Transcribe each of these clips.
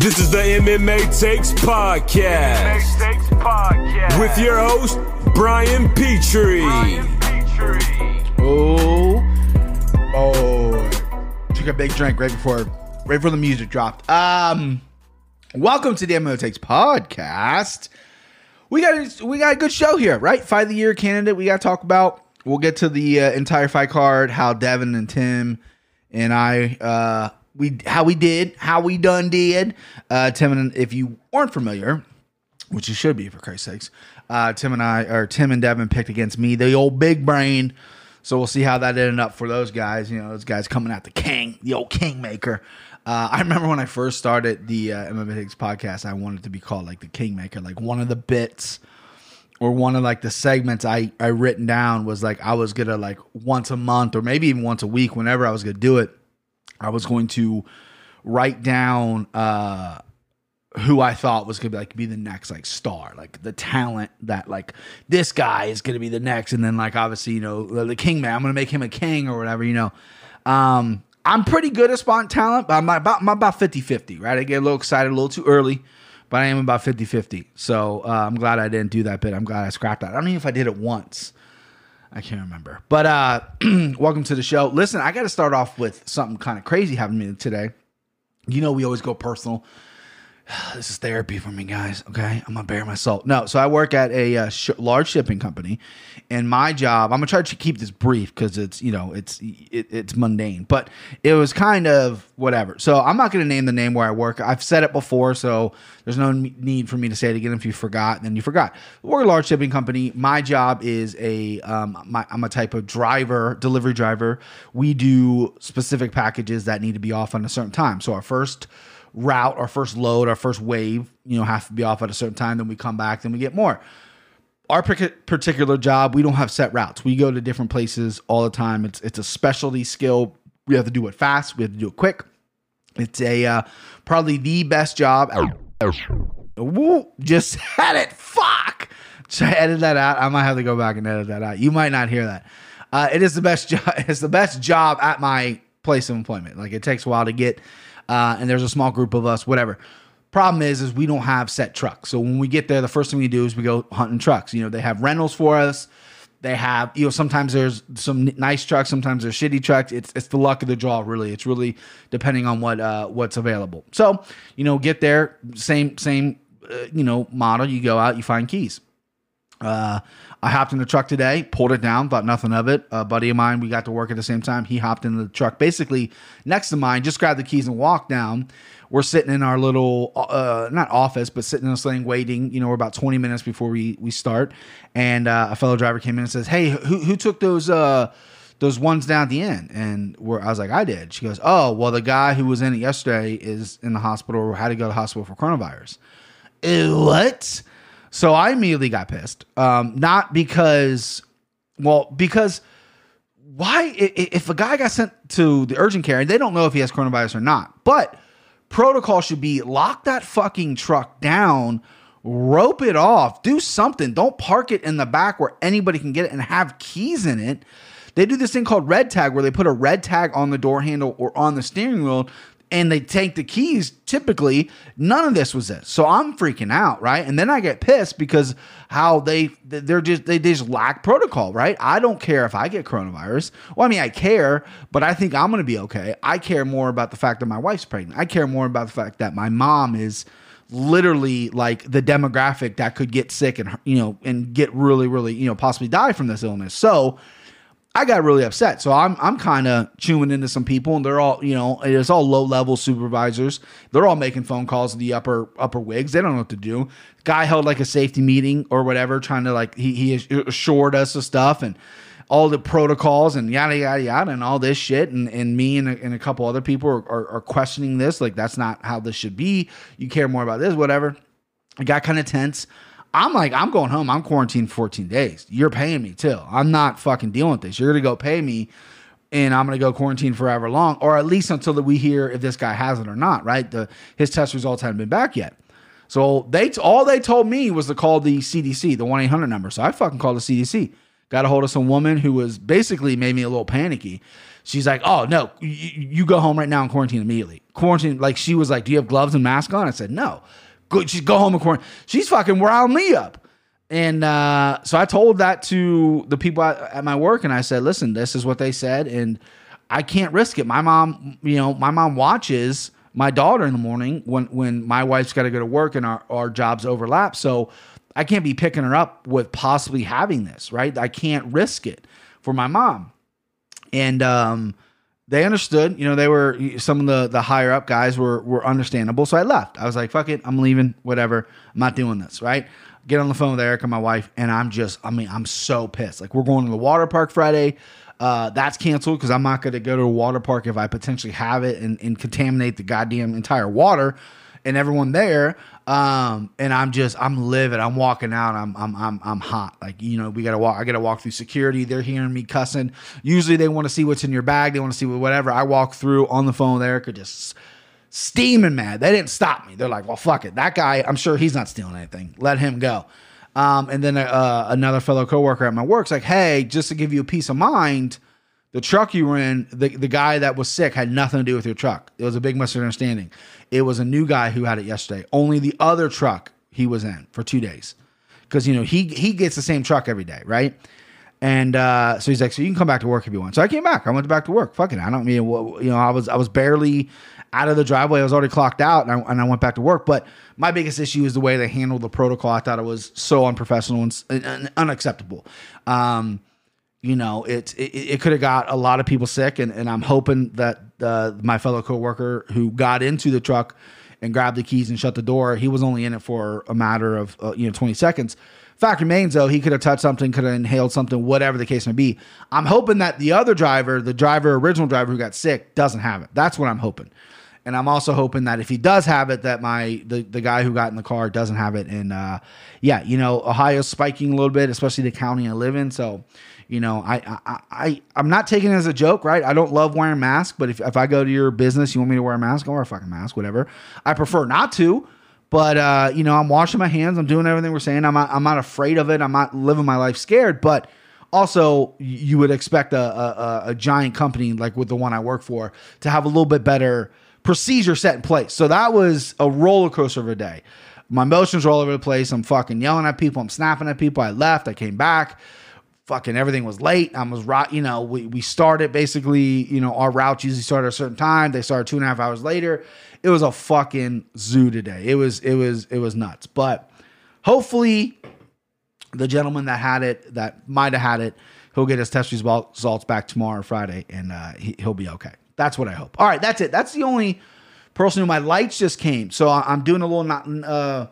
This is the MMA Takes Podcast. MMA Takes Podcast. With your host, Brian Petrie. Brian Petrie. Oh, oh! Took a big drink right before, right before the music dropped. Um, welcome to the MMA Takes podcast. We got a, we got a good show here, right? Fight of the year candidate. We got to talk about. We'll get to the uh, entire fight card, how Devin and Tim and I, uh, we how we did, how we done did. Uh, Tim and if you aren't familiar, which you should be for Christ's sakes. Uh, Tim and I, or Tim and Devin picked against me, the old big brain. So we'll see how that ended up for those guys. You know, those guys coming at the king, the old kingmaker. Uh, I remember when I first started the uh, MMA Higgs podcast, I wanted to be called like the kingmaker. Like one of the bits or one of like the segments I I written down was like I was gonna like once a month or maybe even once a week, whenever I was gonna do it, I was going to write down uh who I thought was gonna be like be the next like star, like the talent that like this guy is gonna be the next, and then like obviously you know the, the king man, I'm gonna make him a king or whatever, you know. Um, I'm pretty good at spot talent, but I'm about I'm about 50 50, right? I get a little excited a little too early, but I am about 50 50. So uh, I'm glad I didn't do that bit. I'm glad I scrapped that. I don't know if I did it once. I can't remember. But uh, welcome to the show. Listen, I got to start off with something kind of crazy happening today. You know, we always go personal this is therapy for me, guys. Okay, I'm gonna bare my soul. No, so I work at a uh, sh- large shipping company, and my job. I'm gonna try to keep this brief because it's you know it's it, it's mundane, but it was kind of whatever. So I'm not gonna name the name where I work. I've said it before, so there's no need for me to say it again. If you forgot, then you forgot. We're a large shipping company. My job is a um, my, I'm a type of driver, delivery driver. We do specific packages that need to be off on a certain time. So our first route, our first load, our first wave, you know, have to be off at a certain time. Then we come back, then we get more. Our particular job, we don't have set routes. We go to different places all the time. It's it's a specialty skill. We have to do it fast. We have to do it quick. It's a uh, probably the best job. Woo, just had it. Fuck. I edit that out? I might have to go back and edit that out. You might not hear that. Uh, it is the best job. It's the best job at my place of employment. Like it takes a while to get uh, and there's a small group of us, whatever. Problem is, is we don't have set trucks. So when we get there, the first thing we do is we go hunting trucks. You know, they have rentals for us. They have, you know, sometimes there's some nice trucks, sometimes there's shitty trucks. It's it's the luck of the draw, really. It's really depending on what uh, what's available. So you know, get there, same same, uh, you know, model. You go out, you find keys. Uh, I hopped in the truck today, pulled it down, thought nothing of it. A buddy of mine, we got to work at the same time. He hopped in the truck, basically next to mine, just grabbed the keys and walked down. We're sitting in our little, uh, not office, but sitting in a sling waiting. You know, we're about 20 minutes before we we start, and uh, a fellow driver came in and says, "Hey, who who took those?" Uh, those ones down at the end. And where I was like, I did. She goes, Oh, well, the guy who was in it yesterday is in the hospital or had to go to the hospital for coronavirus. what? So I immediately got pissed. Um, not because, well, because why, if a guy got sent to the urgent care and they don't know if he has coronavirus or not, but protocol should be lock that fucking truck down, rope it off, do something. Don't park it in the back where anybody can get it and have keys in it. They do this thing called red tag where they put a red tag on the door handle or on the steering wheel and they take the keys typically none of this was this so i'm freaking out right? And then i get pissed because how they they're just they just lack protocol right? I don't care if i get coronavirus. Well i mean i care but i think i'm gonna be okay. I care more about the fact that my wife's pregnant. I care more about the fact that my mom is literally like the demographic that could get sick and you know and get really really you know possibly die from this illness. So I got really upset. So I'm I'm kind of chewing into some people, and they're all you know it's all low level supervisors. They're all making phone calls to the upper upper wigs. They don't know what to do. Guy held like a safety meeting or whatever, trying to like he he assured us of stuff and all the protocols and yada yada yada and all this shit. And and me and a, and a couple other people are, are, are questioning this. Like that's not how this should be. You care more about this, whatever. It got kind of tense. I'm like, I'm going home. I'm quarantined 14 days. You're paying me too. I'm not fucking dealing with this. You're gonna go pay me, and I'm gonna go quarantine forever long, or at least until we hear if this guy has it or not. Right? The his test results hadn't been back yet. So they all they told me was to call the CDC, the one eight hundred number. So I fucking called the CDC. got a hold of some woman who was basically made me a little panicky. She's like, "Oh no, you, you go home right now and quarantine immediately." Quarantine, like she was like, "Do you have gloves and mask on?" I said, "No." Good, she's go home and quarantine. She's fucking riling me up. And uh, so I told that to the people at, at my work, and I said, "Listen, this is what they said, and I can't risk it. My mom, you know, my mom watches my daughter in the morning when when my wife's got to go to work and our our jobs overlap. So I can't be picking her up with possibly having this, right? I can't risk it for my mom." And um, they understood. You know, they were some of the the higher up guys were were understandable. So I left. I was like, "Fuck it, I'm leaving. Whatever. I'm not doing this." Right get on the phone with Erica, my wife, and I'm just, I mean, I'm so pissed. Like, we're going to the water park Friday. Uh, that's canceled because I'm not going to go to a water park if I potentially have it and, and contaminate the goddamn entire water and everyone there. Um, and I'm just, I'm livid. I'm walking out. I'm, I'm, I'm, I'm hot. Like, you know, we got to walk, I got to walk through security. They're hearing me cussing. Usually they want to see what's in your bag. They want to see whatever. I walk through on the phone with Erica, just steaming mad. They didn't stop me. They're like, well, fuck it. That guy, I'm sure he's not stealing anything. Let him go. Um, and then uh, another fellow coworker at my work's like, hey, just to give you a peace of mind, the truck you were in, the, the guy that was sick had nothing to do with your truck. It was a big misunderstanding. It was a new guy who had it yesterday. Only the other truck he was in for two days. Because, you know, he, he gets the same truck every day, right? And uh, so he's like, so you can come back to work if you want. So I came back. I went back to work. Fucking, I don't mean, you know, I was I was barely out of the driveway. I was already clocked out, and I, and I went back to work. But my biggest issue is the way they handled the protocol. I thought it was so unprofessional and, and unacceptable. Um, you know, it it, it could have got a lot of people sick, and, and I'm hoping that uh, my fellow coworker who got into the truck and grabbed the keys and shut the door, he was only in it for a matter of uh, you know 20 seconds. Fact remains, though, he could have touched something, could have inhaled something, whatever the case may be. I'm hoping that the other driver, the driver, original driver who got sick, doesn't have it. That's what I'm hoping. And I'm also hoping that if he does have it, that my the, the guy who got in the car doesn't have it. And uh, yeah, you know, Ohio's spiking a little bit, especially the county I live in. So, you know, I I, I I'm not taking it as a joke, right? I don't love wearing masks, but if, if I go to your business, you want me to wear a mask, I'll wear a fucking mask, whatever. I prefer not to, but uh, you know, I'm washing my hands. I'm doing everything we're saying. I'm not, I'm not afraid of it. I'm not living my life scared. But also, you would expect a, a, a giant company like with the one I work for to have a little bit better procedure set in place. So that was a roller coaster of a day. My emotions were all over the place. I'm fucking yelling at people. I'm snapping at people. I left. I came back fucking everything was late. I was right, you know, we, we started basically, you know, our routes usually start at a certain time. They started two and a half hours later. It was a fucking zoo today. It was, it was, it was nuts. But hopefully the gentleman that had it, that might have had it, he'll get his test results back tomorrow or Friday and uh, he, he'll be okay. That's what I hope. All right, that's it. That's the only person who my lights just came. So I'm doing a little uh,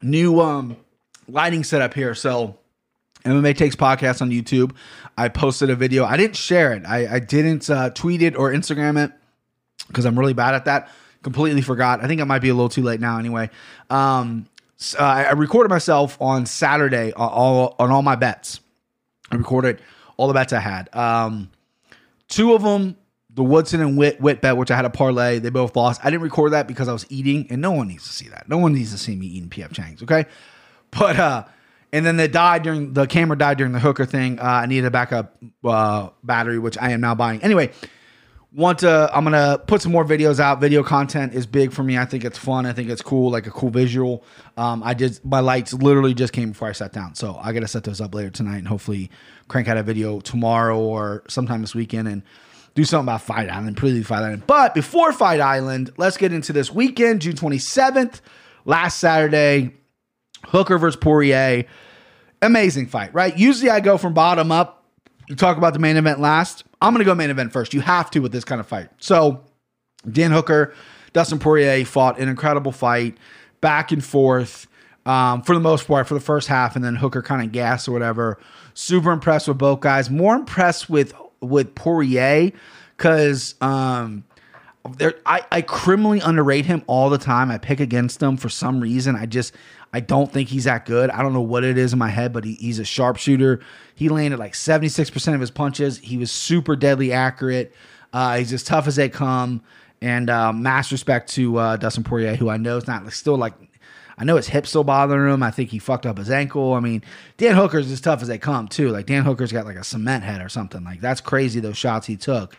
new, um, lighting setup here. So MMA Takes Podcast on YouTube. I posted a video. I didn't share it. I, I didn't uh, tweet it or Instagram it because I'm really bad at that. Completely forgot. I think it might be a little too late now anyway. Um, uh, I recorded myself on Saturday on all, on all my bets. I recorded all the bets I had. Um, two of them, the Woodson and Witt, Witt bet, which I had a parlay, they both lost. I didn't record that because I was eating, and no one needs to see that. No one needs to see me eating PF Chang's, okay? But uh, and then they died during the camera died during the hooker thing. Uh, I needed a backup uh, battery, which I am now buying. Anyway, want to I'm gonna put some more videos out. Video content is big for me. I think it's fun. I think it's cool, like a cool visual. Um, I did my lights literally just came before I sat down, so I gotta set those up later tonight and hopefully crank out a video tomorrow or sometime this weekend and do something about Fight Island, preview Fight Island. But before Fight Island, let's get into this weekend, June 27th, last Saturday. Hooker versus Poirier. Amazing fight, right? Usually I go from bottom up. You talk about the main event last. I'm going to go main event first. You have to with this kind of fight. So, Dan Hooker, Dustin Poirier fought an incredible fight, back and forth. Um, for the most part, for the first half, and then Hooker kind of gas or whatever. Super impressed with both guys. More impressed with with Poirier because um, I, I criminally underrate him all the time. I pick against him for some reason. I just I don't think he's that good. I don't know what it is in my head, but he, he's a sharpshooter. He landed like 76% of his punches. He was super deadly accurate. Uh, he's as tough as they come. And uh, mass respect to uh, Dustin Poirier, who I know is not still like, I know his hip's still bothering him. I think he fucked up his ankle. I mean, Dan Hooker's as tough as they come too. Like Dan Hooker's got like a cement head or something. Like that's crazy. Those shots he took.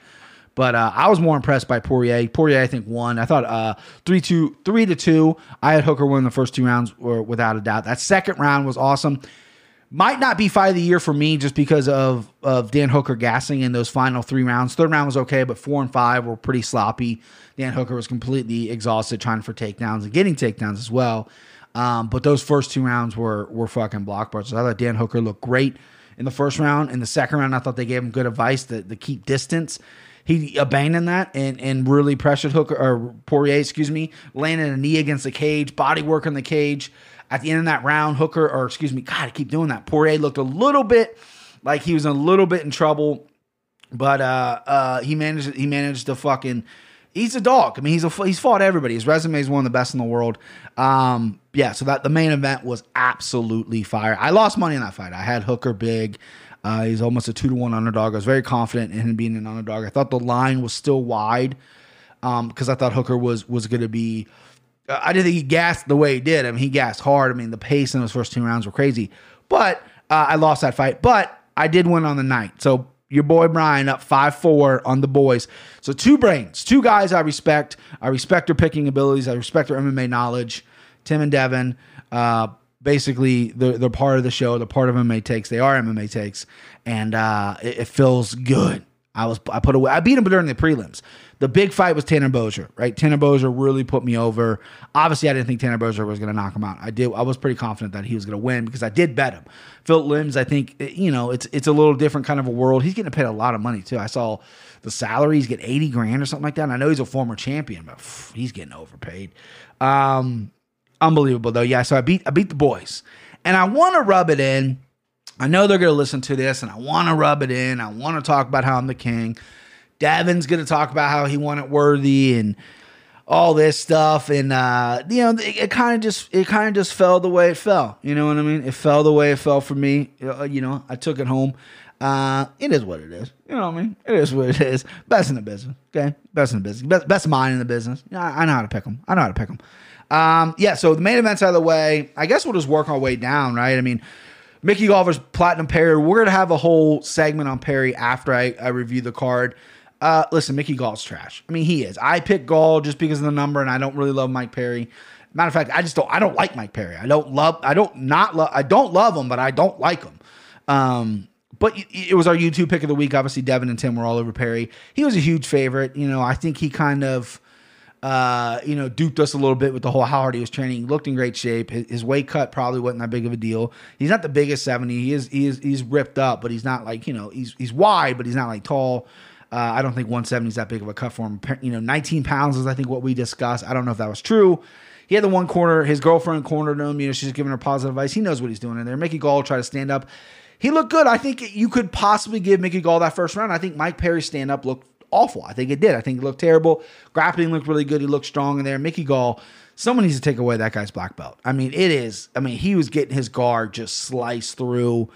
But uh, I was more impressed by Poirier. Poirier, I think, won. I thought uh, three two three to two. I had Hooker win the first two rounds, without a doubt. That second round was awesome. Might not be fight of the year for me just because of of Dan Hooker gassing in those final three rounds. Third round was okay, but four and five were pretty sloppy. Dan Hooker was completely exhausted trying for takedowns and getting takedowns as well. Um, but those first two rounds were were fucking blockbusters. I thought Dan Hooker looked great in the first round. In the second round, I thought they gave him good advice to, to keep distance. He abandoned that and, and really pressured Hooker or Poirier, excuse me, landing a knee against the cage, body work in the cage. At the end of that round, Hooker, or excuse me, God, I keep doing that. Poirier looked a little bit like he was a little bit in trouble, but uh, uh, he managed he managed to fucking. He's a dog. I mean, he's a he's fought everybody. His resume is one of the best in the world. Um, yeah, so that the main event was absolutely fire. I lost money in that fight. I had Hooker big. Uh, he's almost a two to one underdog. I was very confident in him being an underdog. I thought the line was still wide because um, I thought Hooker was was going to be. Uh, I didn't think he gassed the way he did. I mean, he gassed hard. I mean, the pace in those first two rounds were crazy. But uh, I lost that fight. But I did win on the night. So your boy Brian up 5 4 on the boys. So two brains, two guys I respect. I respect their picking abilities. I respect their MMA knowledge. Tim and Devin, uh, basically, they're, they're part of the show. They're part of MMA Takes. They are MMA Takes. And uh, it, it feels good. I was I put away I beat him during the prelims. The big fight was Tanner Boser, right? Tanner Boser really put me over. Obviously, I didn't think Tanner Boser was going to knock him out. I did. I was pretty confident that he was going to win because I did bet him. Phil Lins, I think you know it's it's a little different kind of a world. He's getting paid a lot of money too. I saw the salary; he's getting eighty grand or something like that. And I know he's a former champion, but he's getting overpaid. Um, unbelievable though. Yeah, so I beat I beat the boys, and I want to rub it in. I know they're going to listen to this, and I want to rub it in. I want to talk about how I'm the king. Devin's going to talk about how he won it worthy and all this stuff, and uh, you know, it, it kind of just it kind of just fell the way it fell. You know what I mean? It fell the way it fell for me. Uh, you know, I took it home. Uh, it is what it is. You know what I mean? It is what it is. Best in the business. Okay, best in the business. Best, best mind in the business. I, I know how to pick them. I know how to pick them. Um, yeah. So the main event's out of the way. I guess we'll just work our way down, right? I mean. Mickey Gall versus Platinum Perry. We're gonna have a whole segment on Perry after I, I review the card. Uh, listen, Mickey Gall's trash. I mean, he is. I pick Gall just because of the number, and I don't really love Mike Perry. Matter of fact, I just don't. I don't like Mike Perry. I don't love. I don't not love. I don't love him, but I don't like him. Um, but it was our YouTube pick of the week. Obviously, Devin and Tim were all over Perry. He was a huge favorite. You know, I think he kind of uh, you know, duped us a little bit with the whole how hard he was training. He looked in great shape. His, his, weight cut probably wasn't that big of a deal. He's not the biggest seventy. He is he is he's ripped up, but he's not like you know he's he's wide, but he's not like tall. Uh, I don't think 170 is that big of a cut for him. You know, 19 pounds is I think what we discussed. I don't know if that was true. He had the one corner. His girlfriend cornered him. You know, she's giving her positive advice. He knows what he's doing in there. Mickey Gall tried to stand up. He looked good. I think you could possibly give Mickey Gall that first round. I think Mike Perry's stand up looked awful. I think it did. I think it looked terrible. Grappling looked really good. He looked strong in there. Mickey Gall, someone needs to take away that guy's black belt. I mean, it is. I mean, he was getting his guard just sliced through.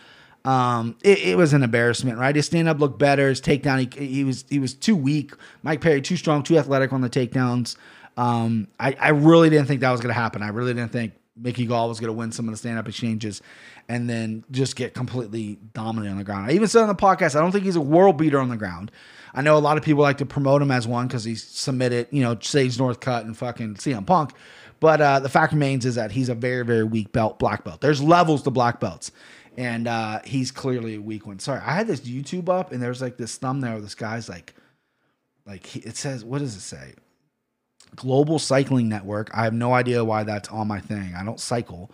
Um, it, it, was an embarrassment, right? His stand up looked better. His takedown, he, he was he was too weak. Mike Perry too strong, too athletic on the takedowns. Um, I, I really didn't think that was going to happen. I really didn't think Mickey Gall was going to win some of the stand up exchanges and then just get completely dominant on the ground. I even said on the podcast, I don't think he's a world beater on the ground. I know a lot of people like to promote him as one because he submitted, you know, Sage Northcutt and fucking CM Punk. But uh, the fact remains is that he's a very, very weak belt, black belt. There's levels to black belts. And uh, he's clearly a weak one. Sorry, I had this YouTube up and there's like this thumbnail. This guy's like, like it says, what does it say? Global Cycling Network. I have no idea why that's on my thing. I don't cycle.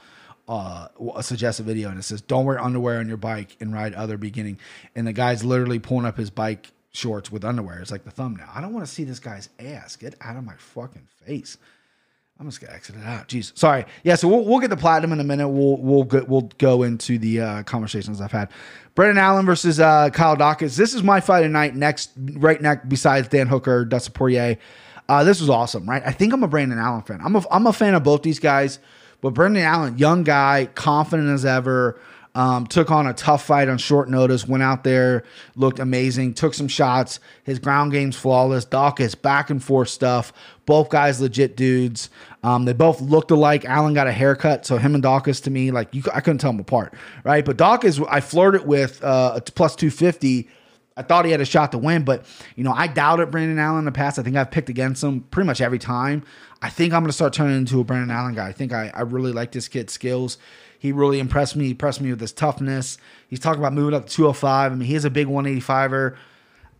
Uh, a suggested video and it says, "Don't wear underwear on your bike and ride other beginning." And the guy's literally pulling up his bike shorts with underwear. It's like the thumbnail. I don't want to see this guy's ass. Get out of my fucking face. I'm just gonna exit it out. Jeez, sorry. Yeah, so we'll, we'll get the platinum in a minute. We'll we'll go, we'll go into the uh, conversations I've had. Brendan Allen versus uh, Kyle Daukaus. This is my fight of tonight. Next, right next, besides Dan Hooker, Dustin Poirier. Uh, this was awesome, right? I think I'm a Brendan Allen fan. I'm a I'm a fan of both these guys, but Brendan Allen, young guy, confident as ever. Um, took on a tough fight on short notice, went out there, looked amazing, took some shots. His ground game's flawless. Dawkins, back and forth stuff. Both guys legit dudes. Um, they both looked alike. Allen got a haircut, so him and Dawkins to me, like you, I couldn't tell them apart, right? But Dawkins, I flirted with uh, a plus two fifty. I thought he had a shot to win, but you know, I doubted Brandon Allen in the past. I think I've picked against him pretty much every time. I think I'm going to start turning into a Brandon Allen guy. I think I, I really like this kid's skills. He really impressed me. He impressed me with his toughness. He's talking about moving up to 205. I mean, he is a big 185er.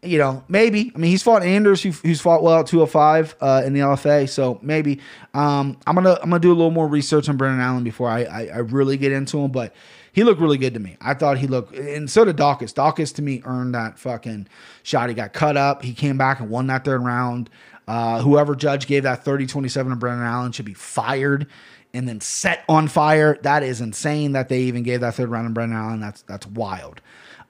You know, maybe. I mean, he's fought Anders, who, who's fought well at 205 uh, in the LFA. So maybe. Um, I'm gonna I'm gonna do a little more research on Brandon Allen before I, I, I really get into him. But he looked really good to me. I thought he looked, and so did Dawkins. Dawkins to me earned that fucking shot. He got cut up. He came back and won that third round. Uh, whoever judge gave that 30 27 to Brandon Allen should be fired and then set on fire. That is insane that they even gave that third round to Brendan Allen. That's that's wild.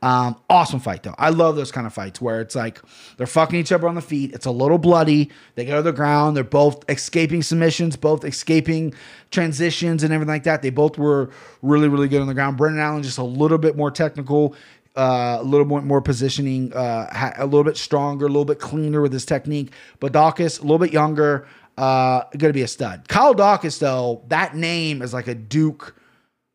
Um, awesome fight though. I love those kind of fights where it's like they're fucking each other on the feet. It's a little bloody. They go to the ground. They're both escaping submissions, both escaping transitions and everything like that. They both were really, really good on the ground. Brendan Allen just a little bit more technical, uh, a little bit more positioning, uh, a little bit stronger, a little bit cleaner with his technique. But Dawkins, a little bit younger, uh, going to be a stud. Kyle Dawkins, though, that name is like a Duke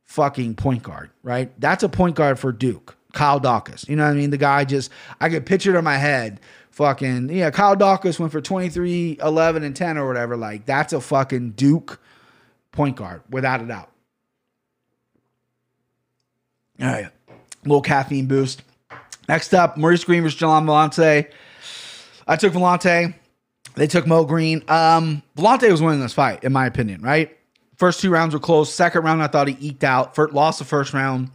fucking point guard, right? That's a point guard for Duke. Kyle Dawkins. You know what I mean? The guy just, I could picture it in my head. Fucking, yeah, Kyle Dawkins went for 23, 11, and 10 or whatever. Like, that's a fucking Duke point guard, without a doubt. All right. Little caffeine boost. Next up, Maurice Greene versus John Villante. I took Villante. They took Mo Greene. Um, Villante was winning this fight, in my opinion, right? First two rounds were close. Second round, I thought he eked out. First, lost the first round.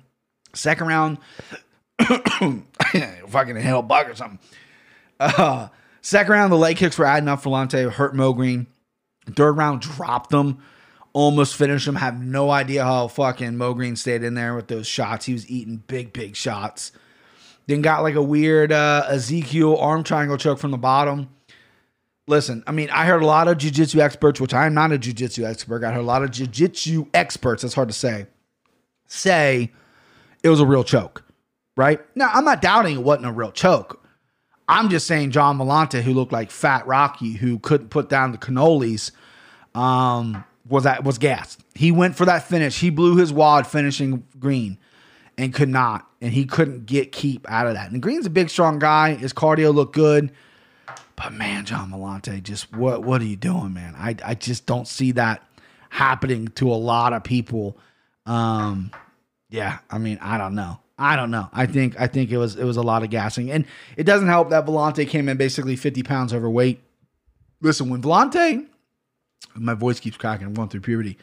Second round, fucking hell bug or something. Uh, second round, the leg kicks were adding up for hurt Mo Greene. Third round, dropped them, almost finished him. Have no idea how fucking Mo Greene stayed in there with those shots. He was eating big, big shots. Then got like a weird uh, Ezekiel arm triangle choke from the bottom. Listen, I mean, I heard a lot of jujitsu experts, which I'm not a jujitsu expert. I heard a lot of jujitsu experts, that's hard to say, say it was a real choke, right? Now, I'm not doubting it wasn't a real choke. I'm just saying John Villante, who looked like Fat Rocky, who couldn't put down the cannolis, um, was that was gassed. He went for that finish. He blew his wad finishing Greene and could not, and he couldn't get keep out of that. And Greene's a big, strong guy. His cardio looked good. But man, John Villante, just what what are you doing, man? I I just don't see that happening to a lot of people. Um, yeah, I mean, I don't know. I don't know. I think I think it was it was a lot of gassing, and it doesn't help that Villante came in basically fifty pounds overweight. Listen, when Villante, my voice keeps cracking. I'm going through puberty.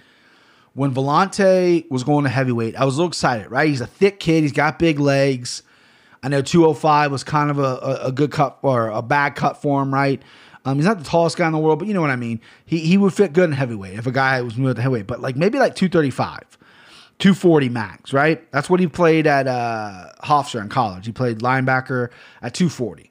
When Villante was going to heavyweight, I was a little excited. Right, he's a thick kid. He's got big legs. I know 205 was kind of a, a, good cut or a bad cut for him, right? Um, he's not the tallest guy in the world, but you know what I mean. He he would fit good in heavyweight if a guy was moved to heavyweight, but like maybe like 235, 240 max, right? That's what he played at uh, Hofstra in college. He played linebacker at 240.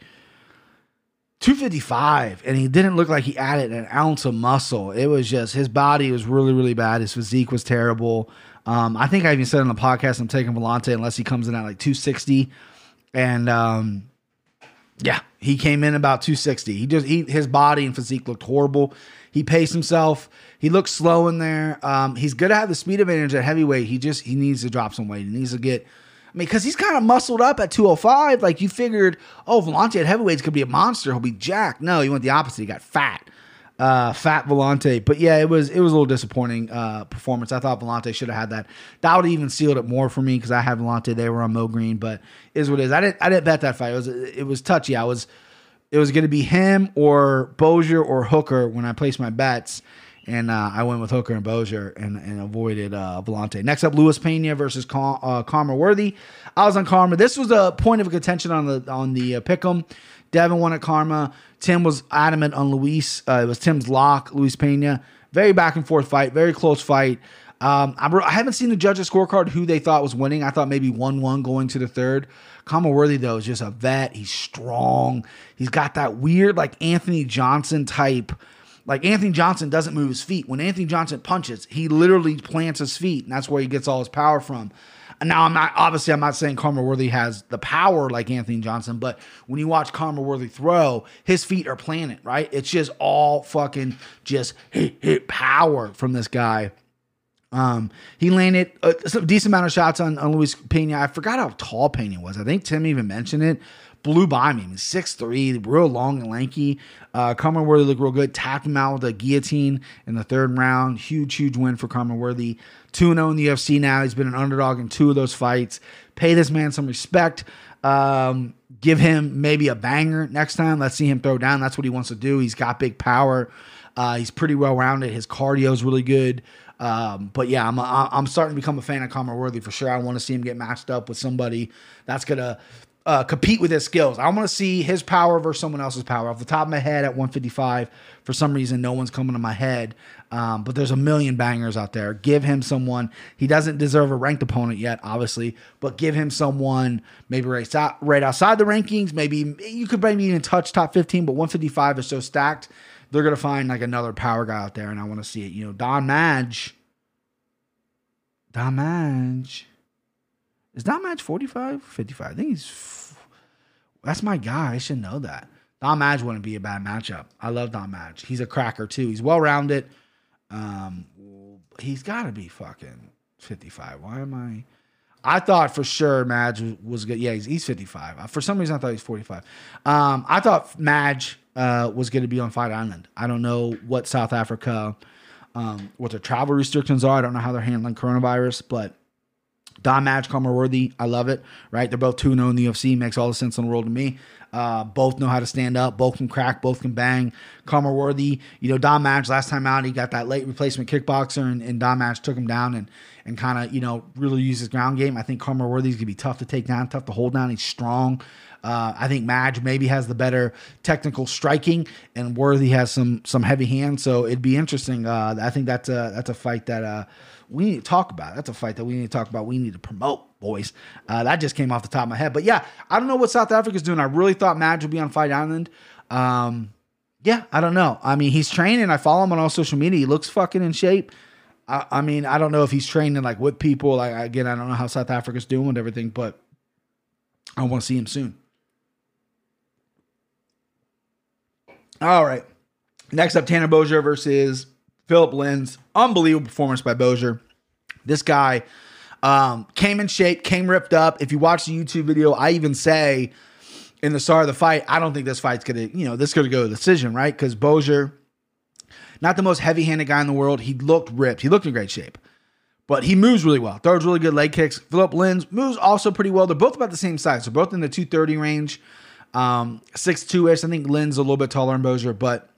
255, and he didn't look like he added an ounce of muscle. It was just his body was really, really bad. His physique was terrible. Um, I think I even said on the podcast I'm taking Villante unless he comes in at like 260 and um, yeah, he came in about 260. He just he his body and physique looked horrible. He paced himself. He looked slow in there. Um, he's to have the speed advantage at heavyweight. He just he needs to drop some weight. He needs to get. I mean, because he's kind of muscled up at 205. Like you figured, oh, Villante at heavyweights could be a monster. He'll be jacked. No, he went the opposite. He got fat uh, Fat Villante. But yeah, it was it was a little disappointing uh, performance. I thought Villante should have had that. That would even sealed it more for me because I had Villante. They were on Mo Greene, but is what it is. I didn't I didn't bet that fight. It was it was touchy. I was it was going to be him or Boser or Hooker when I placed my bets. And uh, I went with Hooker and Boser and, and avoided uh, Villante. Next up, Luis Pena versus Car- uh, Khama Worthy. I was on Khama. This was a point of contention on the on the uh, pick'em. Devin at Khama. Tim was adamant on Luis. Uh, it was Tim's lock, Luis Pena. Very back and forth fight, very close fight. Um, I, haven't seen the judges' scorecard who they thought was winning. I thought maybe 1 1 going to the third. Khama Worthy, though, is just a vet. He's strong. He's got that weird, like Anthony Johnson type. Like Anthony Johnson doesn't move his feet. When Anthony Johnson punches, he literally plants his feet, and that's where he gets all his power from. Now I'm not obviously I'm not saying Khama Worthy has the power like Anthony Johnson, but when you watch Khama Worthy throw, his feet are planted, right? It's just all fucking just hit, hit power from this guy. Um, he landed a, a decent amount of shots on, on Luis Pena. I forgot how tall Pena was. I think Tim even mentioned it. Blew by me. I mean, 6'3, real long and lanky. Uh, Khama Worthy looked real good. Tapped him out with a guillotine in the third round. Huge, huge win for Khama Worthy. 2 0 in the UFC now. He's been an underdog in two of those fights. Pay this man some respect. Um, give him maybe a banger next time. Let's see him throw down. That's what he wants to do. He's got big power. Uh, he's pretty well rounded. His cardio is really good. Um, but yeah, I'm i I'm starting to become a fan of Khama Worthy for sure. I want to see him get matched up with somebody that's gonna uh, compete with his skills. I want to see his power versus someone else's power. Off the top of my head, at 155, for some reason, no one's coming to my head. Um, but there's a million bangers out there. Give him someone. He doesn't deserve a ranked opponent yet, obviously, but give him someone maybe right, right outside the rankings. Maybe you could maybe even touch top 15, but 155 is so stacked they're gonna find like another power guy out there, and I want to see it. You know, Don Madge. Don Madge. Is Don Madge 45? 55. I think he's. That's my guy. I should know that. Don Madge wouldn't be a bad matchup. I love Don Madge. He's a cracker too. He's well rounded. Um, he's got to be fucking 55. Why am I? I thought for sure Madge was good. Yeah, he's, he's 55. For some reason, I thought he's 45. Um, I thought Madge uh, was going to be on Fight Island. I don't know what South Africa, um, what their travel restrictions are. I don't know how they're handling coronavirus, but Don Madge, Khama Worthy, I love it. Right, they're both two zero oh in the UFC. Makes all the sense in the world to me. Uh, both know how to stand up. Both can crack. Both can bang. Khama Worthy, you know, Don Madge last time out, he got that late replacement kickboxer, and, and Don Madge took him down and and kind of you know really used his ground game. I think Khama Worthy's gonna be tough to take down, tough to hold down. He's strong. Uh, I think Madge maybe has the better technical striking, and Worthy has some some heavy hands. So it'd be interesting. Uh, I think that's a that's a fight that uh, we need to talk about. That's a fight that we need to talk about. We need to promote, boys. Uh, that just came off the top of my head. But yeah, I don't know what South Africa's doing. I really thought Madge would be on Fight Island. Um, yeah, I don't know. I mean, he's training. I follow him on all social media. He looks fucking in shape. I, I mean, I don't know if he's training like with people. Like again, I don't know how South Africa's doing with everything, but I want to see him soon. All right. Next up, Tanner Boser versus Philip Lins. Unbelievable performance by Boser. This guy um, came in shape, came ripped up. If you watch the YouTube video, I even say in the start of the fight, I don't think this fight's gonna, you know, this gonna go to decision, right? Because Boser, not the most heavy-handed guy in the world. He looked ripped. He looked in great shape. But he moves really well. Throws really good leg kicks. Philip Lins moves also pretty well. They're both about the same size. They're both in the 230 range. Um, 6'2 ish. I think Lynn's a little bit taller than Boser, but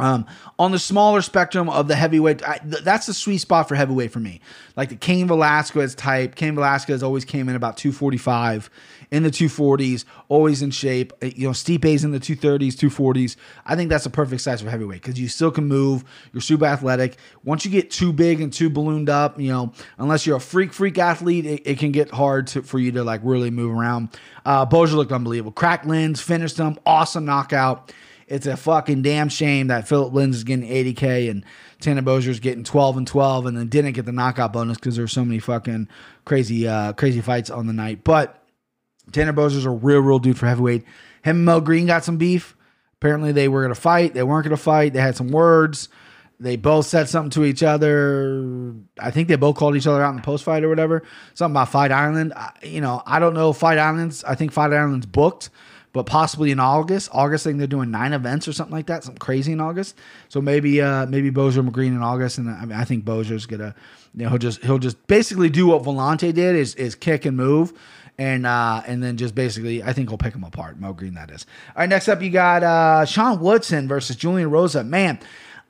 um, on the smaller spectrum of the heavyweight, I, th- that's the sweet spot for heavyweight for me. Like the Cain Velasquez type. Cain Velasquez always came in about 245 in the 240s, always in shape. Uh, you know, Stipe's in the 230s, 240s. I think that's a perfect size for heavyweight because you still can move. You're super athletic. Once you get too big and too ballooned up, you know, unless you're a freak, freak athlete, it, it can get hard to, for you to like really move around. Uh, Boser looked unbelievable. Crack Lins, finished him. Awesome knockout. It's a fucking damn shame that Philip Lins is getting 80K and Tanner Boser's getting 12 and 12 and then didn't get the knockout bonus because there's so many fucking crazy, uh, crazy fights on the night. But Tanner Boser's a real, real dude for heavyweight. Him and Mo Greene got some beef. Apparently they were going to fight. They weren't going to fight. They had some words. They both said something to each other. I think they both called each other out in the post fight or whatever. Something about Fight Island. I, you know, I don't know Fight Island's. I think Fight Island's booked but possibly in August. August, I think they're doing nine events or something like that, something crazy in August. So maybe uh maybe Boser McGreen in August, and I mean I think Boser's gonna you know he'll just he'll just basically do what Villante did is is kick and move. And uh, and then just basically, I think he'll pick him apart. Mo Greene, that is. All right, next up, you got uh, Sean Woodson versus Julian Erosa. Man,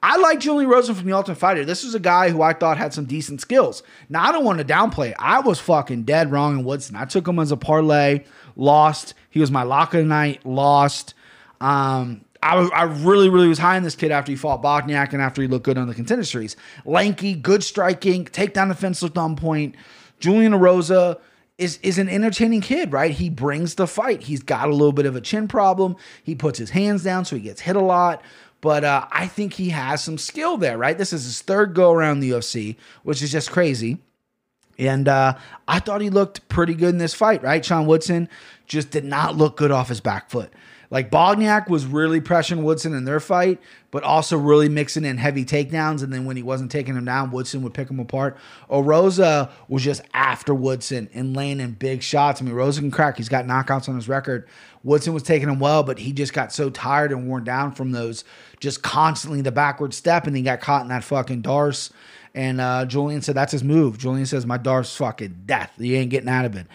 I like Julian Erosa from the Ultimate Fighter. This was a guy who I thought had some decent skills. Now, I don't want to downplay. I was fucking dead wrong in Woodson. I took him as a parlay lost. He was my lock of the night, lost. Um, I, I really, really was high on this kid after he fought Bochniak and after he looked good on the contender series. Lanky, good striking, take down the fence looked on point. Julian Erosa is is an entertaining kid, right? He brings the fight. He's got a little bit of a chin problem. He puts his hands down, so he gets hit a lot. But uh, I think he has some skill there, right? This is his third go around the UFC, which is just crazy And uh, I thought he looked pretty good in this fight, right? Sean Woodson just did not look good off his back foot. Like Bochniak was really pressuring Woodson in their fight, but also really mixing in heavy takedowns. And then when he wasn't taking him down, Woodson would pick him apart. Rosa was just after Woodson and laying in big shots. I mean, Rosa can crack. He's got knockouts on his record. Woodson was taking him well, but he just got so tired and worn down from those just constantly the backward step, and he got caught in that fucking D'Arce. And uh, Julian said that's his move. Julian says my D'Arce fucking death. He ain't getting out of it.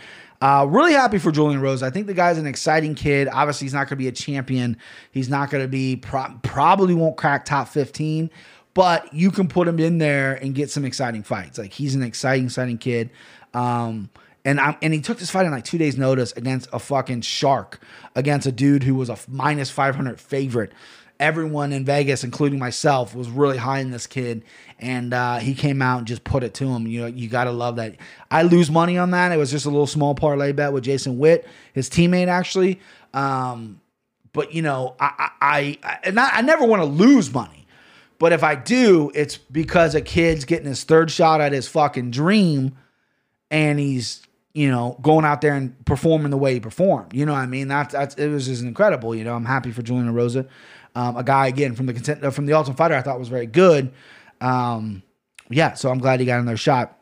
Uh, really happy for Julian Rose. I think the guy's an exciting kid. Obviously, he's not going to be a champion. He's not going to be pro- probably won't crack top fifteen, but you can put him in there and get some exciting fights. Like he's an exciting, exciting kid. Um, and I'm, and he took this fight in like two days' notice against a fucking shark, against a dude who was a minus five hundred favorite everyone in Vegas, including myself, was really high in this kid, and uh, he came out and just put it to him. You know, you got to love that. I lose money on that. It was just a little small parlay bet with Jason Witt, his teammate, actually. Um, but you know, I I I, and I, I never want to lose money, but if I do, it's because a kid's getting his third shot at his fucking dream, and he's you know, going out there and performing the way he performed. You know what I mean? That's that's it was just incredible. You know, I'm happy for Julian Erosa. Um, a guy again from the content, uh, from the Ultimate Fighter, I thought was very good. Um, yeah, so I'm glad he got another shot.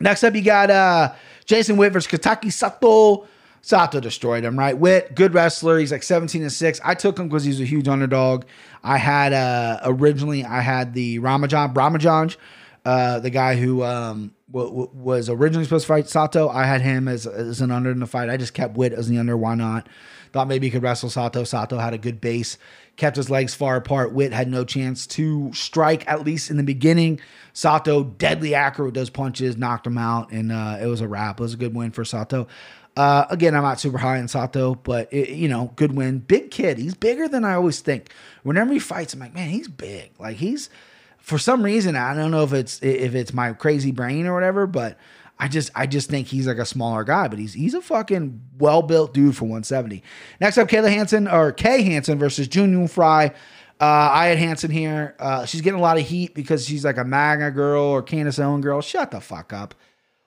Next up, you got uh, Jason Witt versus Takashi Sato. Sato destroyed him, right? Witt, good wrestler. He's like 17 and 6. I took him because he's a huge underdog. I had uh originally I had the Ramiz Brahimaj, uh, the guy who um w- w- was originally supposed to fight Sato. I had him as, as an under in the fight. I just kept Witt as the under. Why not? Thought maybe he could wrestle Sato. Sato had a good base kept his legs far apart. Witt had no chance to strike, at least in the beginning. Sato, deadly accurate, does punches, knocked him out, and uh, it was a wrap. It was a good win for Sato. Uh, again, I'm not super high in Sato, but it, you know, good win. Big kid. He's bigger than I always think. Whenever he fights, I'm like, man, he's big. Like he's for some reason, I don't know if it's if it's my crazy brain or whatever, but I just I just think he's like a smaller guy, but he's he's a fucking well built dude for 170. Next up, Kayla Hansen or Kay Hansen versus Jun Frey. Uh, I had Hansen here. Uh, she's getting a lot of heat because she's like a MAGA girl or Candace Owen girl. Shut the fuck up.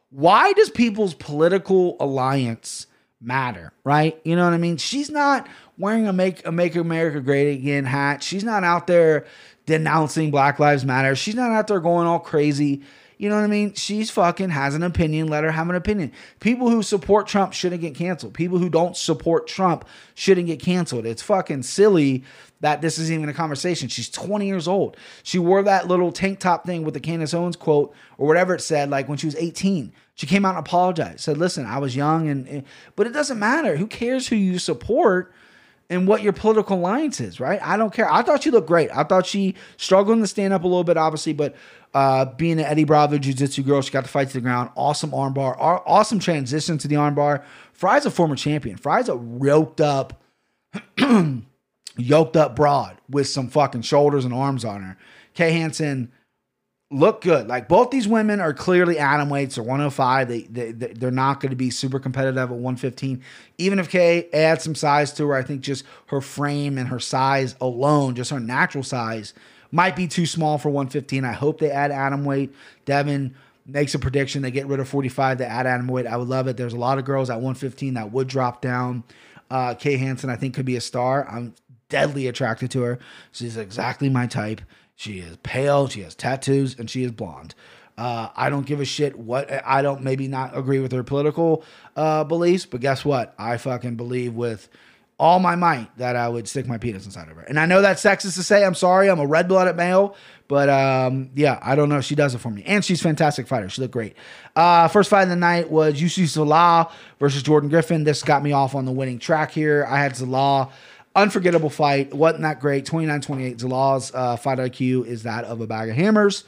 Why does people's political alliance matter? Right? You know what I mean? She's not wearing a make a Make America Great Again hat. She's not out there denouncing Black Lives Matter. She's not out there going all crazy. You know what I mean? She's fucking has an opinion. Let her have an opinion. People who support Trump shouldn't get canceled. People who don't support Trump shouldn't get canceled. It's fucking silly that this is even a conversation. She's 20 years old. She wore that little tank top thing with the Candace Owens quote or whatever it said, like when she was 18. She came out and apologized. Said, "Listen, I was young, and but it doesn't matter. Who cares who you support?" and what your political alliance is, right? I don't care. I thought she looked great. I thought she struggled to stand up a little bit, obviously, but uh, being an Eddie Bravo Jiu Jitsu girl, she got to fight to the ground. Awesome armbar. Awesome transition to the armbar. Frey's a former champion. Frey's a yoked up, yoked up broad with some fucking shoulders and arms on her. Kay Hansen look good. Like both these women are clearly atom weights or 105. They, they they're not going to be super competitive at 115. Even if Kay adds some size to her, I think just her frame and her size alone, just her natural size, might be too small for 115. I hope they add atom weight. Devin makes a prediction they get rid of 45 to add atom weight. I would love it. There's a lot of girls at 115 that would drop down. Uh, Kay Hansen, I think, could be a star. I'm deadly attracted to her. She's exactly my type. She is pale, she has tattoos, and she is blonde. Uh, I don't give a shit what I don't maybe not agree with her political uh, beliefs, but guess what? I fucking believe with all my might that I would stick my penis inside of her. And I know that's sexist to say. I'm sorry. I'm a red blooded male. But um, yeah, I don't know. She does it for me. And she's fantastic fighter. She looked great. Uh, first fight of the night was Youssef Zalal versus Jordan Griffin. This got me off on the winning track here. I had Zalal. Unforgettable fight. Wasn't that great. 29 28. Zalal's uh, fight IQ is that of a bag of hammers.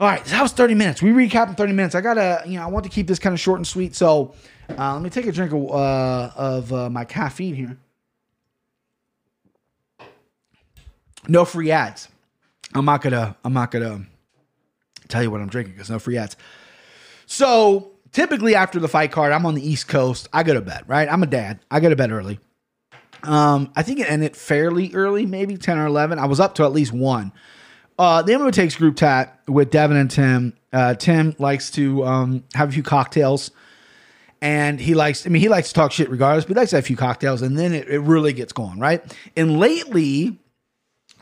All right, that was 30 minutes. We recap in 30 minutes. I gotta, you know, I want to keep this kind of short and sweet. So uh, let me take a drink of, uh, of uh, my caffeine here. No free ads. I'm not gonna. I'm not gonna tell you what I'm drinking because no free ads. So typically after the fight card, I'm on the East Coast. I go to bed. Right. I'm a dad. I go to bed early. Um, I think it ended fairly early, maybe 10 or 11. I was up to at least one. Uh, the MMA Takes group chat with Devin and Tim Uh, Tim likes to um, have a few cocktails, and he likes. I mean, he likes to talk shit regardless, but he likes to have a few cocktails, and then it, it really gets going, right? And lately,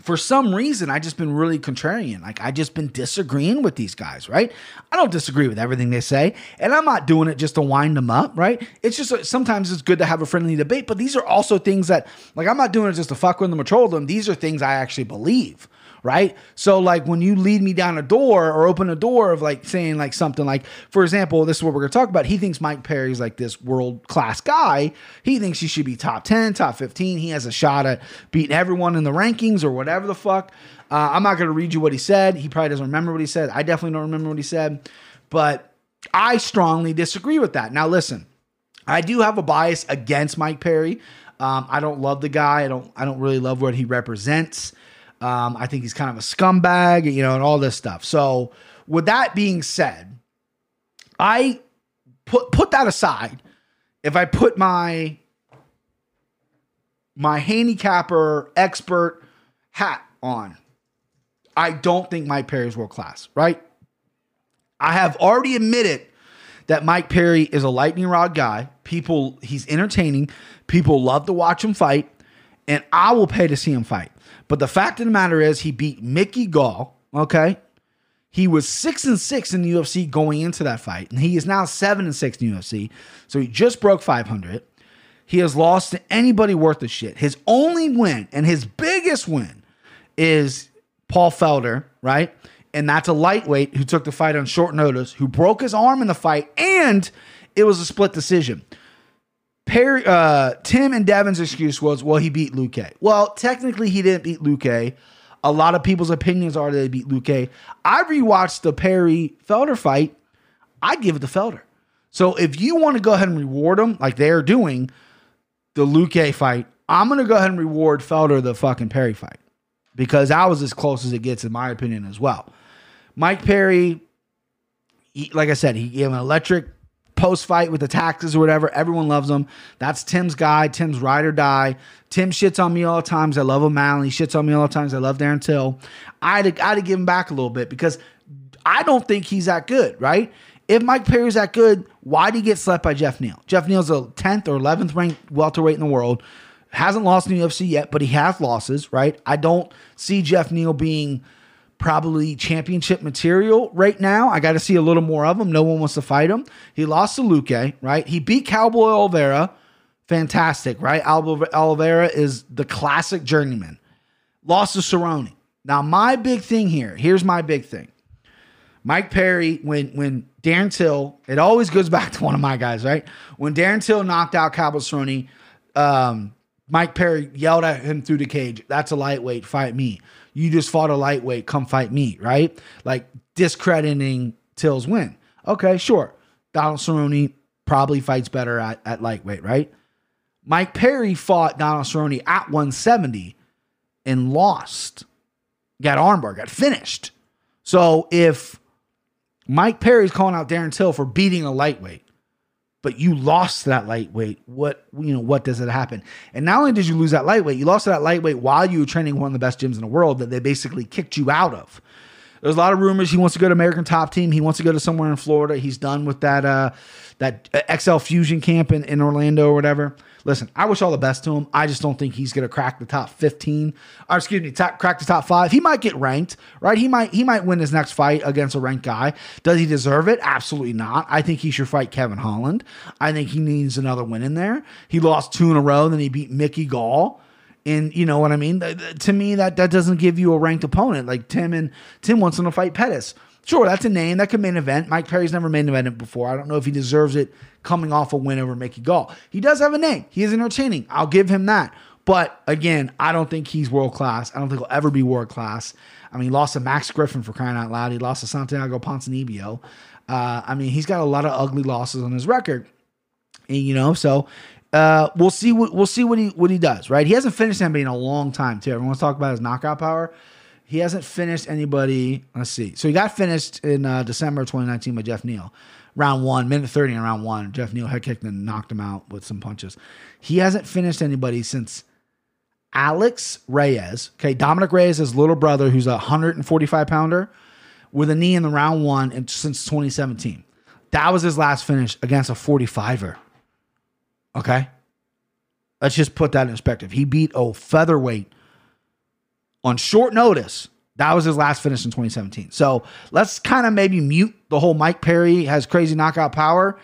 for some reason, I just been really contrarian. Like I just been disagreeing with these guys, right? I don't disagree with everything they say, and I'm not doing it just to wind them up, right? It's just uh, sometimes it's good to have a friendly debate, but these are also things that, like, I'm not doing it just to fuck with them or troll them. These are things I actually believe, right? So like when you lead me down a door or open a door of like saying like something like, for example, this is what we're gonna talk about. He thinks Mike Perry's like this world class guy. He thinks he should be top 10, top 15. He has a shot at beating everyone in the rankings or whatever the fuck. Uh, I'm not gonna read you what he said. He probably doesn't remember what he said. I definitely don't remember what he said, but I strongly disagree with that. Now listen, I do have a bias against Mike Perry. Um, I don't love the guy. I don't. I don't really love what he represents. Um, I think he's kind of a scumbag, you know, and all this stuff. So, with that being said, I put put that aside. If I put my my handicapper expert hat on, I don't think Mike Perry is world class, right? I have already admitted that Mike Perry is a lightning rod guy. People, he's entertaining. People love to watch him fight, and I will pay to see him fight. But the fact of the matter is, he beat Mickey Gall. Okay, he was six and six in the UFC going into that fight, and he is now seven and six in the UFC. So he just broke 500. He has lost to anybody worth a shit. His only win and his biggest win is Paul Felder, right? And that's a lightweight who took the fight on short notice, who broke his arm in the fight, and it was a split decision. Perry, uh, Tim and Devin's excuse was, well, he beat Luque. Well, technically, he didn't beat Luque. A lot of people's opinions are that he beat Luque. I rewatched the Perry Felder fight. I'd give it to Felder. So if you want to go ahead and reward him like they're doing the Luque fight, I'm going to go ahead and reward Felder the fucking Perry fight because that was as close as it gets, in my opinion, as well. Mike Perry, he, like I said, he gave an electric post fight with the taxes or whatever. Everyone loves him. That's Tim's guy. Tim's ride or die. Tim shits on me all the times. I love O'Malley. He shits on me all the times. I love Darren Till. I had to, I had to give him back a little bit because I don't think he's that good, right? If Mike Perry's that good, why did he get slept by Geoff Neal? Geoff Neal's a 10th or 11th ranked welterweight in the world. Hasn't lost in the UFC yet, but he has losses, right? I don't see Geoff Neal being probably championship material right now. I got to see a little more of him. No one wants to fight him. He lost to Luque, right? He beat Cowboy Oliveira. Fantastic, right? Oliveira is the classic journeyman. Lost to Cerrone. Now, my big thing here, here's my big thing. Mike Perry, when when Darren Till, it always goes back to one of my guys, right? When Darren Till knocked out Cowboy Cerrone, um, Mike Perry yelled at him through the cage, That's a lightweight, fight me. You just fought a lightweight, come fight me, right? Like discrediting Till's win. Okay, sure. Donald Cerrone probably fights better at, at lightweight, right? Mike Perry fought Donald Cerrone at 170 and lost. Got armbar, got finished. So if Mike Perry's calling out Darren Till for beating a lightweight, but you lost that lightweight. What you know? What does it happen? And not only did you lose that lightweight, you lost that lightweight while you were training one of the best gyms in the world that they basically kicked you out of. There's a lot of rumors he wants to go to American Top Team. He wants to go to somewhere in Florida. He's done with that uh, that XL Fusion camp in, in Orlando or whatever. Listen, I wish all the best to him. I just don't think he's going to crack the top 15 or excuse me, top, crack the top 5. He might get ranked, right? He might he might win his next fight against a ranked guy. Does he deserve it? Absolutely not. I think he should fight Kevin Holland. I think he needs another win in there. He lost two in a row, then he beat Mickey Gall. And you know what I mean? To me, that that doesn't give you a ranked opponent. Like Tim and Tim wants him to fight Pettis. Sure, that's a name that could main event. Mike Perry's never main evented before. I don't know if he deserves it coming off a win over Mickey Gall. He does have a name. He is entertaining. I'll give him that. But again, I don't think he's world class. I don't think he'll ever be world class. I mean, he lost to Max Griffin for crying out loud. He lost to Santiago Ponzinibbio. Uh, I mean, he's got a lot of ugly losses on his record. And, you know, so uh, we'll see what we'll see what he what he does. Right? He hasn't finished anybody in a long time too. Everyone's talking about his knockout power. He hasn't finished anybody. Let's see. So he got finished in uh, December 2019 by Geoff Neal. Round one, minute 30 in round one. Geoff Neal head kicked and knocked him out with some punches. He hasn't finished anybody since Alex Reyes. Okay, Dominic Reyes' his little brother, who's a 145 pounder. with a knee in the round one and since 2017. That was his last finish against a 45er. Okay. Let's just put that in perspective. He beat a featherweight on short notice. That was his last finish in 2017. So let's kind of maybe mute the whole Mike Perry has crazy knockout power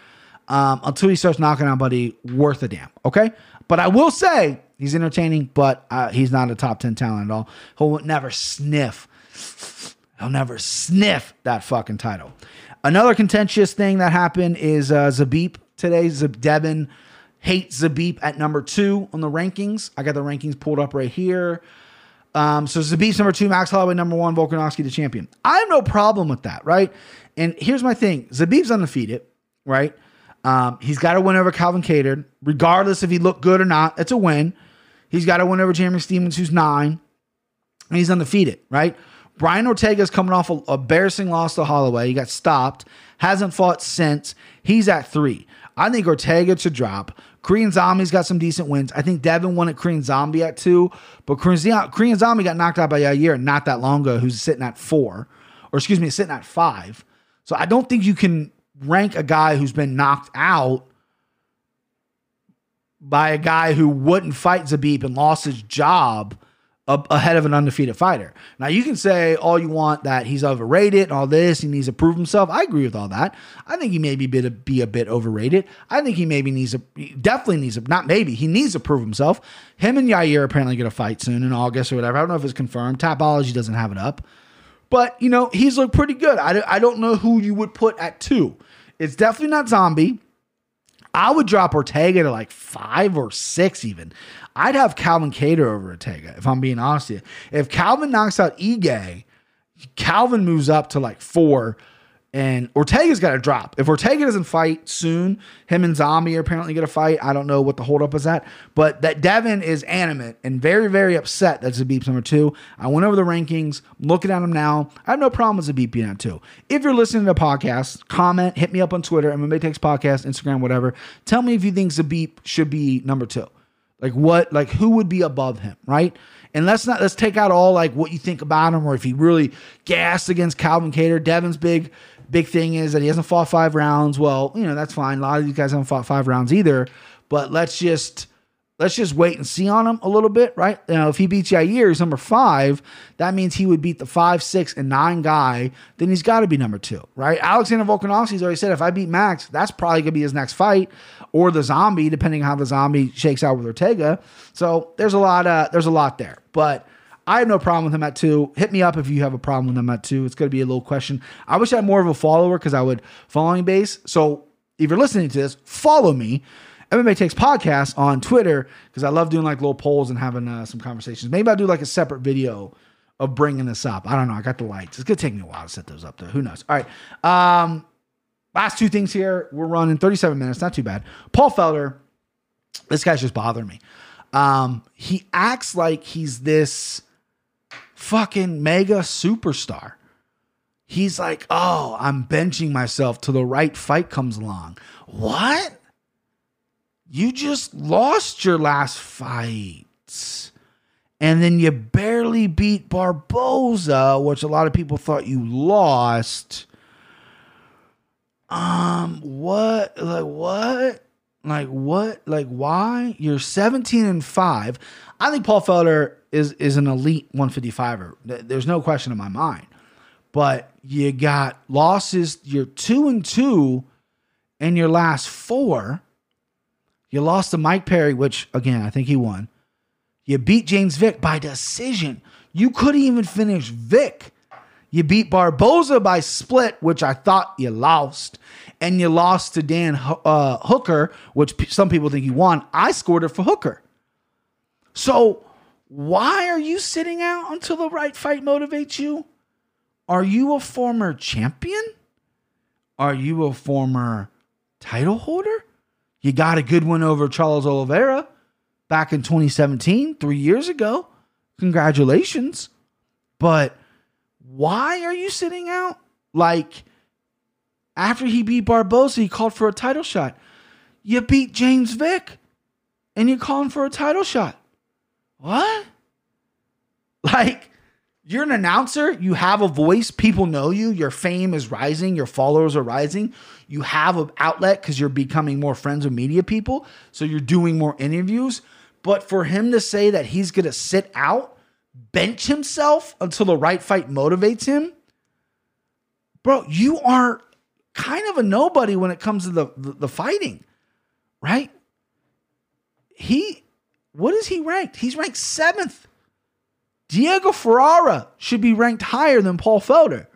um, until he starts knocking out buddy worth a damn. Okay. But I will say he's entertaining, but uh, he's not a top 10 talent at all. He'll never sniff. He'll never sniff that fucking title. Another contentious thing that happened is uh, Zabit today. Zab- Devin hates Zabit at number two on the rankings. I got the rankings pulled up right here. Um, so Zabit's number two, Max Holloway number one, Volkanovski the champion. I have no problem with that, right? And here's my thing: Zabit's undefeated, right? Um, he's got to win over Calvin Kattar, regardless if he looked good or not. It's a win. He's got to win over Jeremy Stephens, who's nine, and he's undefeated, right? Brian Ortega's coming off a, a embarrassing loss to Holloway. He got stopped, hasn't fought since. He's at three. I think Ortega should drop. Korean Zombie's got some decent wins. I think Devin won at Korean Zombie at two, but Korean, Korean Zombie got knocked out by Yair not that long ago, who's sitting at four, or excuse me, sitting at five. So I don't think you can rank a guy who's been knocked out by a guy who wouldn't fight Zabit and lost his job a- ahead of an undefeated fighter. Now you can say all you want that he's overrated and all this, he needs to prove himself. I agree with all that. I think he maybe be, be a bit overrated. I think he maybe needs to definitely needs to not maybe he needs to prove himself. Him and Yair apparently going to fight soon in August or whatever. I don't know if it's confirmed. Tapology doesn't have it up, but you know he's looked pretty good. I I don't know who you would put at two. It's definitely not Zombie. I would drop Ortega to like five or six, even. I'd have Calvin Kattar over Ortega, if I'm being honest with you. If Calvin knocks out Ige, Calvin moves up to like four, and Ortega's got to drop. If Ortega doesn't fight soon, him and Zombie are apparently going to fight. I don't know what the holdup is at, but that Devin is animate and very, very upset that Zabit's number two. I went over the rankings, looking at him now. I have no problem with Zabit being at two. If you're listening to the podcast, comment, hit me up on Twitter, MMA Takes Podcast, Instagram, whatever. Tell me if you think Zabit should be number two. Like what? Like who would be above him, right? And let's not let's take out all like what you think about him, or if he really gassed against Calvin Kattar. Devin's big big thing is that he hasn't fought five rounds. Well, you know that's fine. A lot of these guys haven't fought five rounds either. But let's just let's just wait and see on him a little bit, right? You know, if he beats Yair, he's number five. That means he would beat the five, six, and nine guy. Then he's got to be number two, right? Alexander Volkanovski's already said if I beat Max, that's probably gonna be his next fight, or the Zombie, depending on how the Zombie shakes out with Ortega. So there's a lot. Uh, there's a lot there, but. I have no problem with him at two. Hit me up if you have a problem with him at two. It's going to be a little question. I wish I had more of a follower because I would following base. So if you're listening to this, follow me. MMA Takes Podcast on Twitter because I love doing like little polls and having uh, some conversations. Maybe I'll do like a separate video of bringing this up. I don't know. I got the lights. It's going to take me a while to set those up though. Who knows? All right. Um, last two things here. We're running 37 minutes. Not too bad. Paul Felder. This guy's just bothering me. Um, he acts like he's this fucking mega superstar. He's like, oh, I'm benching myself till the right fight comes along. What? You just lost your last fight. And then you barely beat Barboza, which a lot of people thought you lost. Um, what? Like, what? Like, what? Like, why? You're 17 and 5. I think Paul Felder is is an elite 155er. There's no question in my mind. But you got losses. You're two and two in your last four. You lost to Mike Perry, which again I think he won. You beat James Vick by decision. You couldn't even finish Vick. You beat Barboza by split, which I thought you lost, and you lost to Dan uh, Hooker, which some people think you won. I scored it for Hooker. So why are you sitting out until the right fight motivates you? Are you a former champion? Are you a former title holder? You got a good one over Charles Oliveira back in 2017, three years ago. Congratulations. But why are you sitting out? Like, after he beat Barboza, he called for a title shot. You beat James Vick and you're calling for a title shot. What? Like, You're an announcer, you have a voice, people know you, your fame is rising, your followers are rising. You have an outlet because you're becoming more friends with media people. So you're doing more interviews. But for him to say that he's going to sit out, bench himself until the right fight motivates him, bro, you are kind of a nobody when it comes to the, the, the fighting, right? He, what is he ranked? He's ranked seventh. Diego Ferreira should be ranked higher than Paul Felder.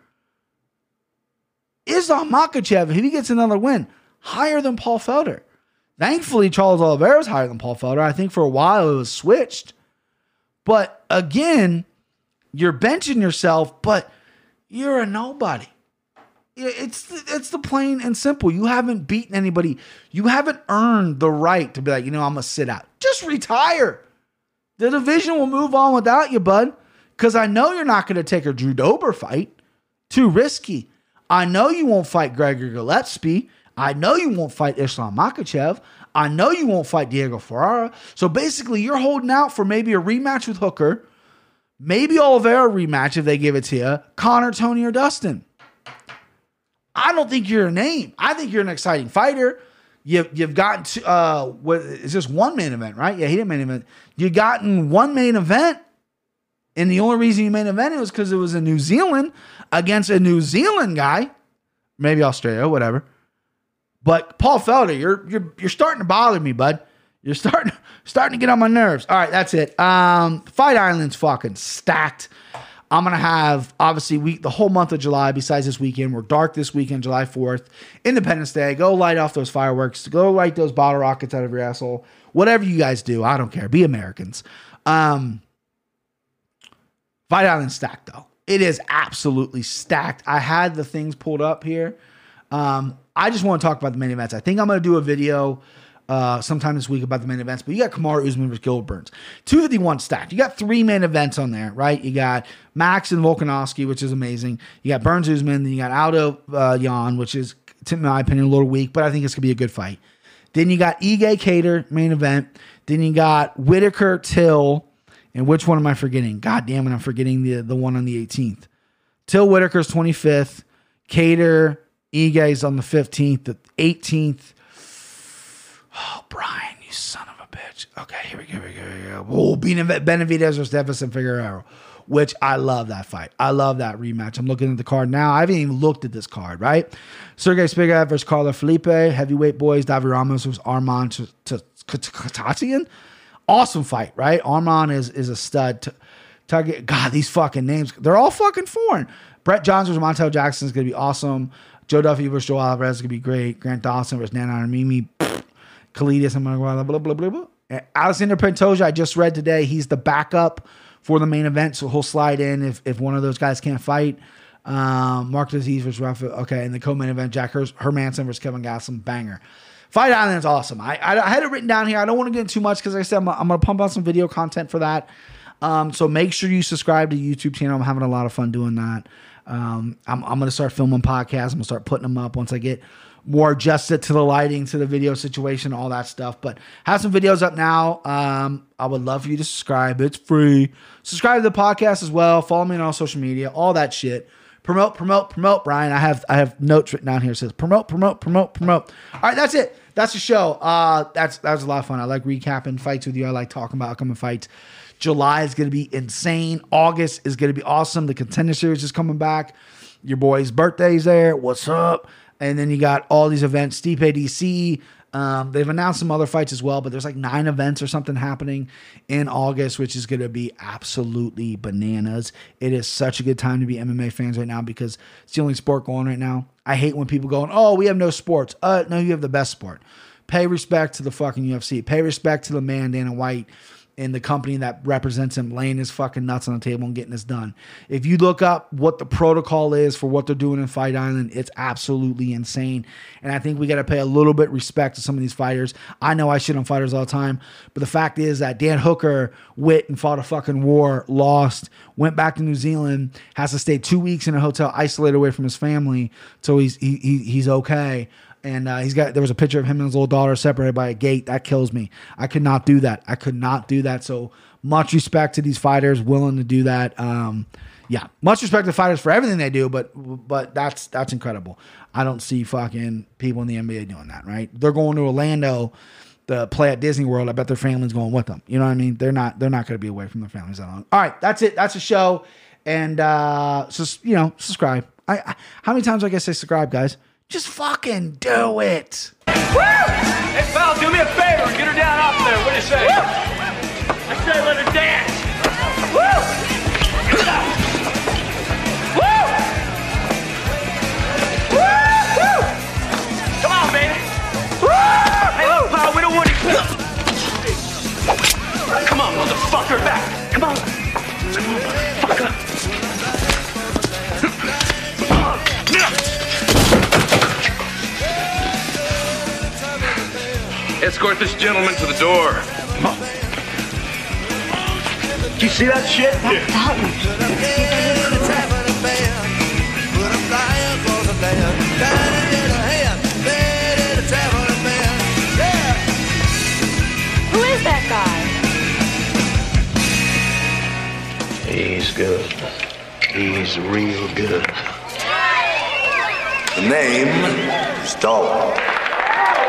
Islam Makhachev, if he gets another win, higher than Paul Felder. Thankfully, Charles Oliveira is higher than Paul Felder. I think for a while it was switched. But again, you're benching yourself, but you're a nobody. It's it's the plain and simple. You haven't beaten anybody. You haven't earned the right to be like, you know, I'm gonna sit out. Just retire. The division will move on without you, bud. Because I know you're not gonna take a Drew Dober fight. Too risky. I know you won't fight Gregor Gillespie. I know you won't fight Islam Makhachev. I know you won't fight Diego Ferreira. So basically, you're holding out for maybe a rematch with Hooker, maybe Oliveira rematch if they give it to you, Conor, Tony, or Dustin. I don't think you're a name. I think you're an exciting fighter. You've you've gotten to uh what is this one main event, right? Yeah, he didn't main event. You've gotten one main event, and the only reason you main evented was because it was in New Zealand against a New Zealand guy, maybe Australia, whatever. But Paul Felder, you're you're you're starting to bother me, bud. You're starting starting to get on my nerves. All right, that's it. Um, Fight Island's fucking stacked. I'm gonna have obviously week the whole month of July. Besides this weekend, we're dark this weekend, July 4th, Independence Day. Go light off those fireworks. Go light those bottle rockets out of your asshole. Whatever you guys do, I don't care. Be Americans. Um, Fight Island stacked though. It is absolutely stacked. I had the things pulled up here. Um, I just want to talk about the main events. I think I'm going to do a video uh, sometime this week about the main events. But you got Kamaru Usman versus Gilbert Burns, 251 stacked. You got three main events on there, right? You got Max and Volkanovski, which is amazing. You got Burns Usman, then you got Aldo uh, Yan, which is, in my opinion, a little weak, but I think it's gonna be a good fight. Then you got Ige Kattar main event. Then you got Whittaker Till, and which one am I forgetting? God damn it, I'm forgetting the the one on the 18th. Till Whittaker's 25th. Kattar Ige's on the 15th. The 18th. Oh, Brian, you son of a bitch. Okay, here we go. Here we go. Here we go. Oh, Benavidez versus Deiveson Figueroa, which I love that fight. I love that rematch. I'm looking at the card now. I haven't even looked at this card, right? Sergey Spigaev versus Carla Felipe, heavyweight boys, Davi Ramos versus Armand Tatatian. Awesome fight, right? Armand is is a stud. Target, God, these fucking names, they're all fucking foreign. Brett Johns versus Montel Jackson is going to be awesome. Joe Duffy versus Joe Alvarez is going to be great. Grant Dawson versus Nana Armimi. Khalidis and blah, blah, blah, blah, blah. And Alexander Pantoja, I just read today, he's the backup for the main event, so he'll slide in if, if one of those guys can't fight. Um, Mark Disease versus Rafa. Okay, and the co-main event, Jack Her- Hermansson versus Kevin Gastelum, banger. Fight Island's awesome. I, I, I had it written down here. I don't want to get into too much because like I said I'm, I'm going to pump out some video content for that. Um, so make sure you subscribe to YouTube channel. I'm having a lot of fun doing that. Um, I'm, I'm going to start filming podcasts. I'm going to start putting them up once I get more adjusted to the lighting, to the video situation, all that stuff. But have some videos up now. Um, I would love for you to subscribe. It's free. Subscribe to the podcast as well. Follow me on all social media, all that shit. Promote, promote, promote, Brian. I have I have notes written down here. It says promote, promote, promote, promote. All right, that's it. That's the show. Uh, that's that was a lot of fun. I like recapping fights with you. I like talking about upcoming fights. July is going to be insane. August is going to be awesome. The contender series is coming back. Your boy's birthday's there. What's up? And then you got all these events. Stipe DC. Um, they've announced some other fights as well, but there's like nine events or something happening in August, which is going to be absolutely bananas. It is such a good time to be MMA fans right now because it's the only sport going right now. I hate when people going, "Oh, we have no sports." Uh, no, you have the best sport. Pay respect to the fucking UFC. Pay respect to the man Dana White and the company that represents him laying his fucking nuts on the table and getting this done. If you look up what the protocol is for what they're doing in Fight Island, it's absolutely insane. And I think we got to pay a little bit respect to some of these fighters. I know I shit on fighters all the time, but the fact is that Dan Hooker went and fought a fucking war, lost, went back to New Zealand, has to stay two weeks in a hotel, isolated away from his family, so he's he, he he's okay and uh, he's got there was a picture of him and his little daughter separated by a gate. That kills me. I could not do that. I could not do that. So much respect to these fighters willing to do that. Um, yeah, much respect to fighters for everything they do, but but that's that's incredible. I don't see fucking people in the NBA doing that, right? They're going to Orlando to play at Disney World. I bet their family's going with them. You know what I mean? They're not they're not going to be away from their families that long. All right, that's it. That's a show, and uh, just you know, subscribe. I, I how many times do I guess say subscribe, guys? Just fucking do it. Hey, pal, do me a favor. Get her down off there. What do you say? I say let her dance. Woo! Woo! Woo! Come on, baby. Hey, look, pal, we don't want you. Come on, motherfucker, back. Come on. Come on, motherfucker. Escort this gentleman to the door. Do you see that shit? Who is that guy? He's good. He's real good. The name, Stalwart.